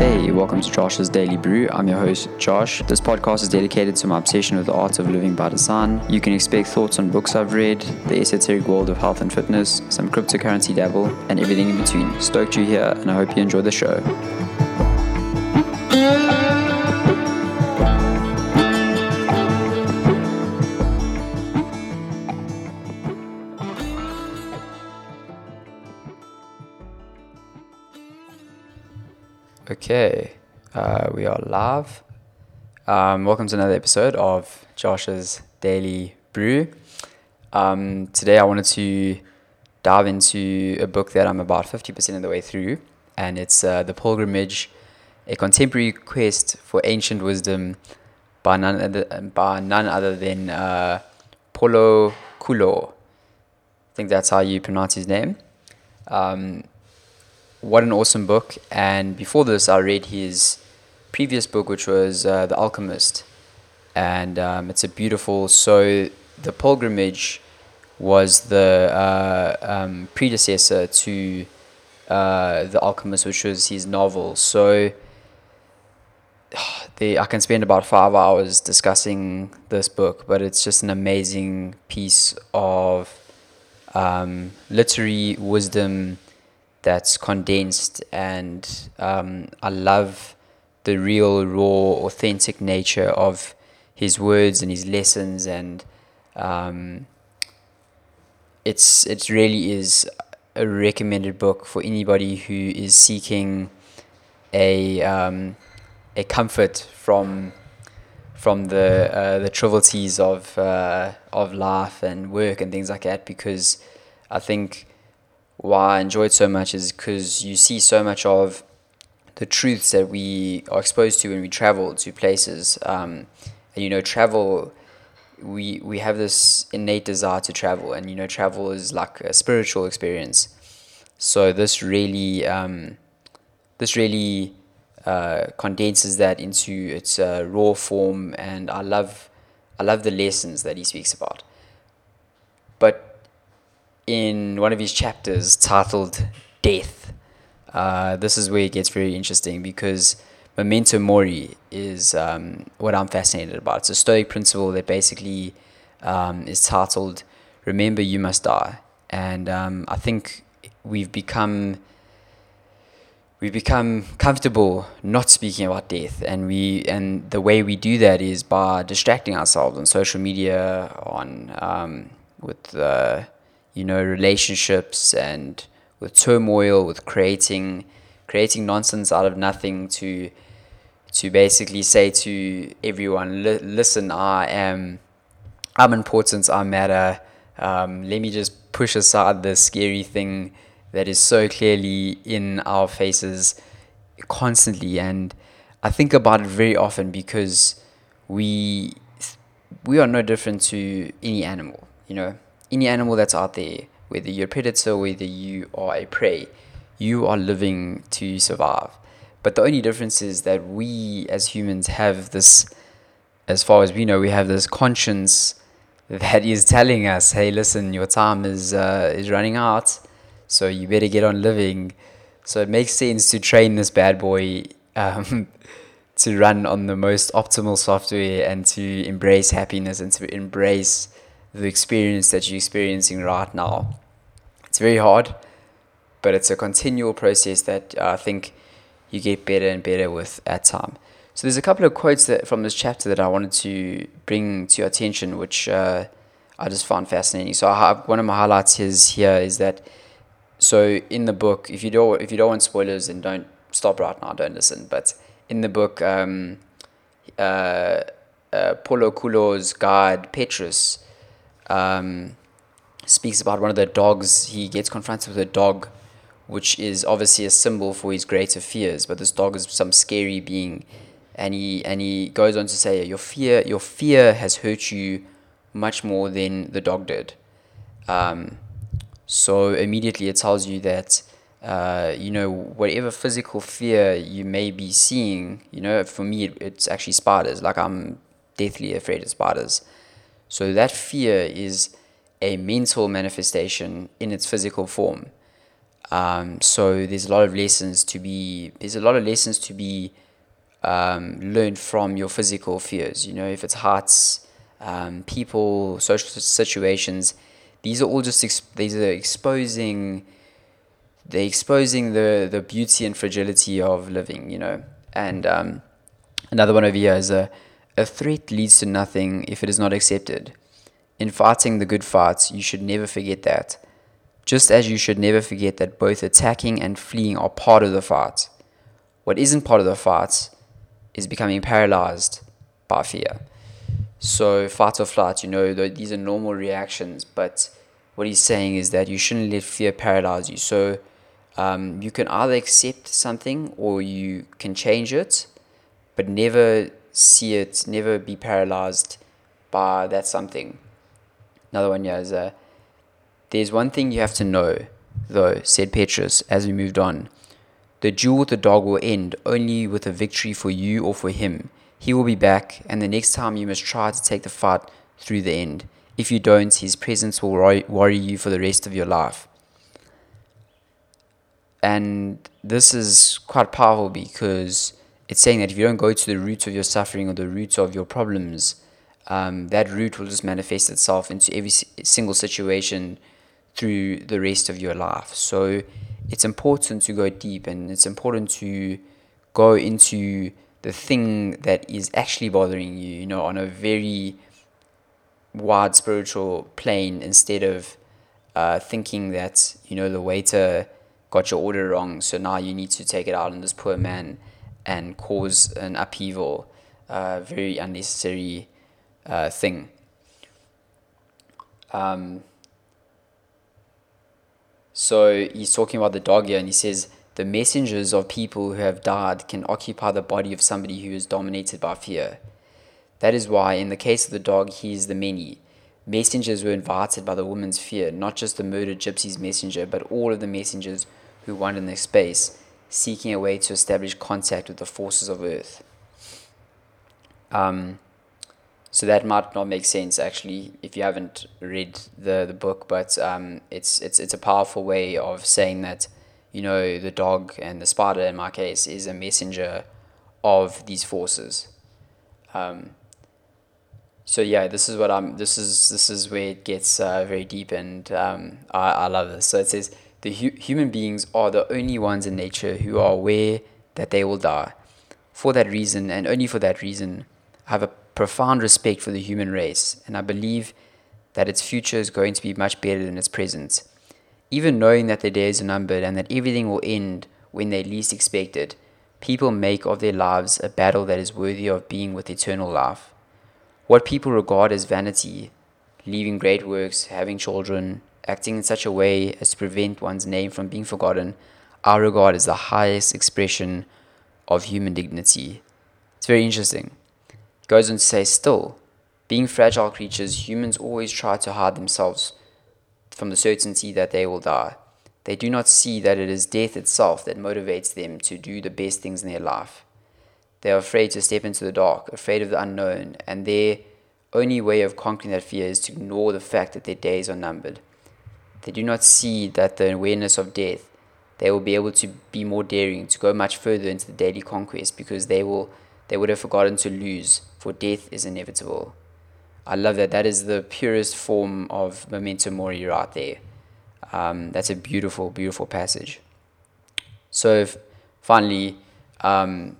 Hey, welcome to Josh's Daily Brew. I'm your host, Josh. This podcast is dedicated to my obsession with the art of living by design. You can expect thoughts on books I've read, the esoteric world of health and fitness, some cryptocurrency dabble, and everything in between. Stoked you're here, and I hope you enjoy the show. Okay, uh, we are live. Um, welcome to another episode of Josh's Daily Brew. Um, today, I wanted to dive into a book that I'm about 50% of the way through, and it's uh, The Pilgrimage, a contemporary quest for ancient wisdom by none other, by none other than uh, Paulo Coelho. I think that's how you pronounce his name. Um, what an awesome book. And before this, I read his previous book, which was uh, The Alchemist. And um, it's a beautiful. So, The Pilgrimage was the uh, um, predecessor to uh, The Alchemist, which was his novel. So, the, I can spend about five hours discussing this book, but it's just an amazing piece of um, literary wisdom that's condensed and um, I love the real raw authentic nature of his words and his lessons and um, it's it really is a recommended book for anybody who is seeking a um, a comfort from from the uh, the trivialities of uh, of life and work and things like that because I think why I enjoy it so much is because you see so much of the truths that we are exposed to when we travel to places. Um, and you know, travel, we we have this innate desire to travel, and you know, travel is like a spiritual experience. So this really, um, this really uh, condenses that into its uh, raw form, and I love, I love the lessons that he speaks about. But in one of his chapters titled Death. Uh, this is where it gets very interesting because memento mori is um, what I'm fascinated about. It's a Stoic principle that basically um, is titled Remember You Must Die. And um, I think we've become we've become comfortable not speaking about death and we and the way we do that is by distracting ourselves on social media on um, with uh, you know, relationships and with turmoil, with creating creating nonsense out of nothing to to basically say to everyone, listen, I am I'm important, I matter. Um, let me just push aside the scary thing that is so clearly in our faces constantly and I think about it very often because we we are no different to any animal, you know any animal that's out there, whether you're a predator, whether you are a prey, you are living to survive. But the only difference is that we as humans have this, as far as we know, we have this conscience that is telling us, hey, listen, your time is, uh, is running out, so you better get on living. So it makes sense to train this bad boy um, to run on the most optimal software and to embrace happiness and to embrace the experience that you're experiencing right now. It's very hard, but it's a continual process that I think you get better and better with at time. So there's a couple of quotes that from this chapter that I wanted to bring to your attention, which uh, I just found fascinating. So have, one of my highlights is here is that so in the book, if you don't if you don't want spoilers, then don't stop right now, don't listen. But in the book, um, uh, uh, Paulo Coelho's guide Petrus um, speaks about one of the dogs. He gets confronted with a dog, which is obviously a symbol for his greater fears. But this dog is some scary being, and he and he goes on to say, "Your fear, your fear has hurt you much more than the dog did." Um, so immediately it tells you that. Uh, you know, whatever physical fear you may be seeing, you know, for me, it, it's actually spiders. Like, I'm deathly afraid of spiders. So that fear is a mental manifestation in its physical form. Um, so there's a lot of lessons to be there's a lot of lessons to be um, learned from your physical fears. You know, if it's heights, um, people, social situations, these are all just these are exposing they're exposing the the beauty and fragility of living. You know, and um, another one over here is a a threat leads to nothing if it is not accepted. In fighting the good fights, you should never forget that. Just as you should never forget that both attacking and fleeing are part of the fight. What isn't part of the fight is becoming paralyzed by fear. So, fight or flight, you know, these are normal reactions, but what he's saying is that you shouldn't let fear paralyze you. So, um, you can either accept something or you can change it, but never see it, never be paralyzed by that something. Another one here is uh, there's one thing you have to know, though, said Petrus as we moved on. The duel with the dog will end only with a victory for you or for him. He will be back, and the next time you must try to take the fight through the end. If you don't, his presence will worry you for the rest of your life. And this is quite powerful because it's saying that if you don't go to the roots of your suffering or the roots of your problems, um, that root will just manifest itself into every single situation through the rest of your life. So it's important to go deep and it's important to go into the thing that is actually bothering you, you know, on a very wide spiritual plane instead of uh, thinking that, you know, the waiter got your order wrong, so now you need to take it out on this poor man and cause an upheaval, uh, very unnecessary uh, thing. Um, so he's talking about the dog here, and he says the messengers of people who have died can occupy the body of somebody who is dominated by fear. That is why, in the case of the dog, he is the many. Messengers were invited by the woman's fear, not just the murdered gypsy's messenger, but all of the messengers who wandered in space seeking a way to establish contact with the forces of Earth. Um, so that might not make sense actually if you haven't read the, the book, but um, it's it's it's a powerful way of saying that you know the dog and the spider in my case is a messenger of these forces. Um, so yeah, this is what I'm. This is this is where it gets uh, very deep, and um, I I love this. So it says the hu- human beings are the only ones in nature who are aware that they will die. For that reason, and only for that reason, I have a profound respect for the human race, and I believe that its future is going to be much better than its present. Even knowing that their days are numbered and that everything will end when they least expect it, people make of their lives a battle that is worthy of being with eternal life. What people regard as vanity, leaving great works, having children, acting in such a way as to prevent one's name from being forgotten, I regard as the highest expression of human dignity. It's very interesting. It goes on to say, still, being fragile creatures, humans always try to hide themselves from the certainty that they will die. They do not see that it is death itself that motivates them to do the best things in their life. They are afraid to step into the dark, afraid of the unknown, and their only way of conquering that fear is to ignore the fact that their days are numbered. They do not see that the awareness of death, they will be able to be more daring, to go much further into the daily conquest because they will they would have forgotten to lose, for death is inevitable. I love that. That is the purest form of memento mori right there. Um, that's a beautiful, beautiful passage. So, finally, um,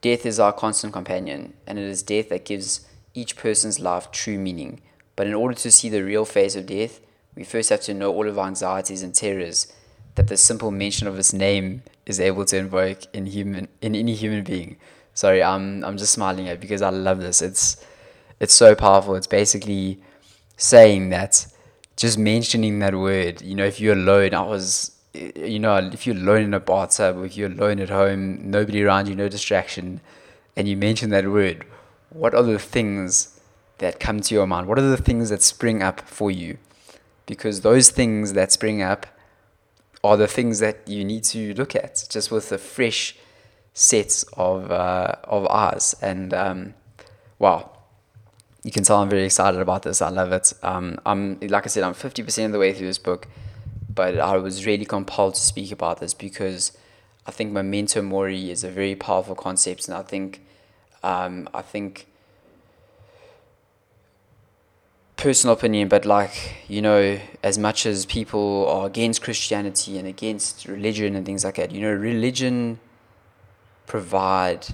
death is our constant companion, and it is death that gives each person's life true meaning. But in order to see the real face of death, we first have to know all of our anxieties and terrors that the simple mention of its name is able to invoke in human in any human being. Sorry, I'm I'm just smiling at because I love this. It's it's so powerful. It's basically saying that just mentioning that word, you know, if you're alone, I was you know, if you're alone in a bathtub, if you're alone at home, nobody around you, no distraction, and you mention that word, what are the things that come to your mind? What are the things that spring up for you? Because those things that spring up are the things that you need to look at just with a fresh set of uh, of eyes. And um, wow, you can tell I'm very excited about this. I love it. Um, I'm like I said, I'm 50% of the way through this book. but I was really compelled to speak about this because I think memento mori is a very powerful concept, and I think um, I think personal opinion, but like you know, as much as people are against Christianity and against religion and things like that, you know, religion provide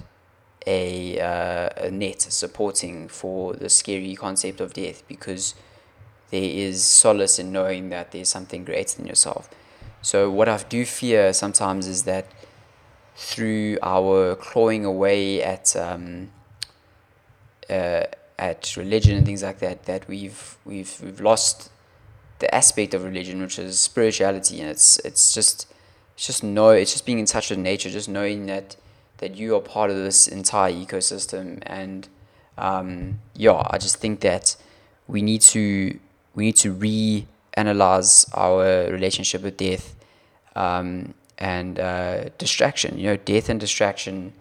a, uh, a net supporting for the scary concept of death because there is solace in knowing that there's something greater than yourself. So what I do fear sometimes is that through our clawing away at um, uh, at religion and things like that, that we've we've we've lost the aspect of religion, which is spirituality, and it's it's just it's just know it's just being in touch with nature, just knowing that that you are part of this entire ecosystem, and um, yeah, I just think that we need to we need to reanalyze our relationship with death um, and uh, distraction. You know, death and distraction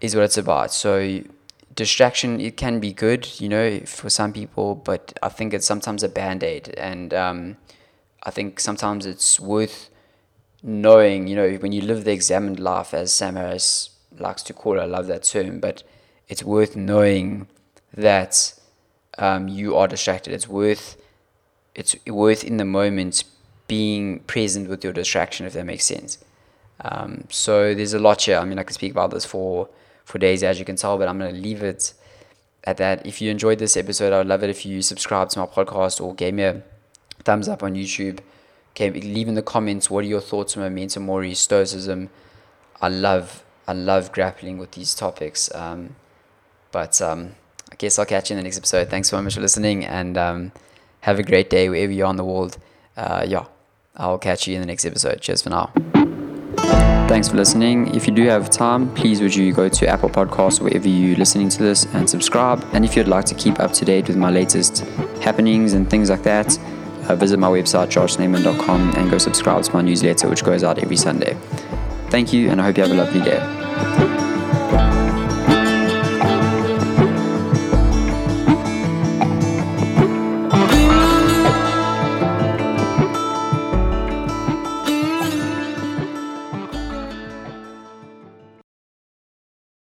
is what it's about. So distraction it can be good, you know, for some people, but I think it's sometimes a band aid, and um, I think sometimes it's worth knowing, you know, when you live the examined life, as Sam Harris likes to call it. I love that term, but it's worth knowing that um, you are distracted. It's worth it's worth in the moment being present with your distraction, if that makes sense. Um, so there's a lot here. I mean, I could speak about this for for days, as you can tell, but I'm going to leave it at that. If you enjoyed this episode, I would love it if you subscribe to my podcast or gave me a thumbs up on YouTube. Okay, leave in the comments what are your thoughts on memento mori, stoicism. I love I love grappling with these topics. Um, but um, I guess I'll catch you in the next episode. Thanks so much for listening, and um, have a great day wherever you are in the world. Uh, yeah, I'll catch you in the next episode. Cheers for now. Thanks for listening. If you do have time, please would you go to Apple Podcasts wherever you're listening to this and subscribe. And if you'd like to keep up to date with my latest happenings and things like that, uh, visit my website, joshnaman.com, and go subscribe to my newsletter, which goes out every Sunday. Thank you, and I hope you have a lovely day.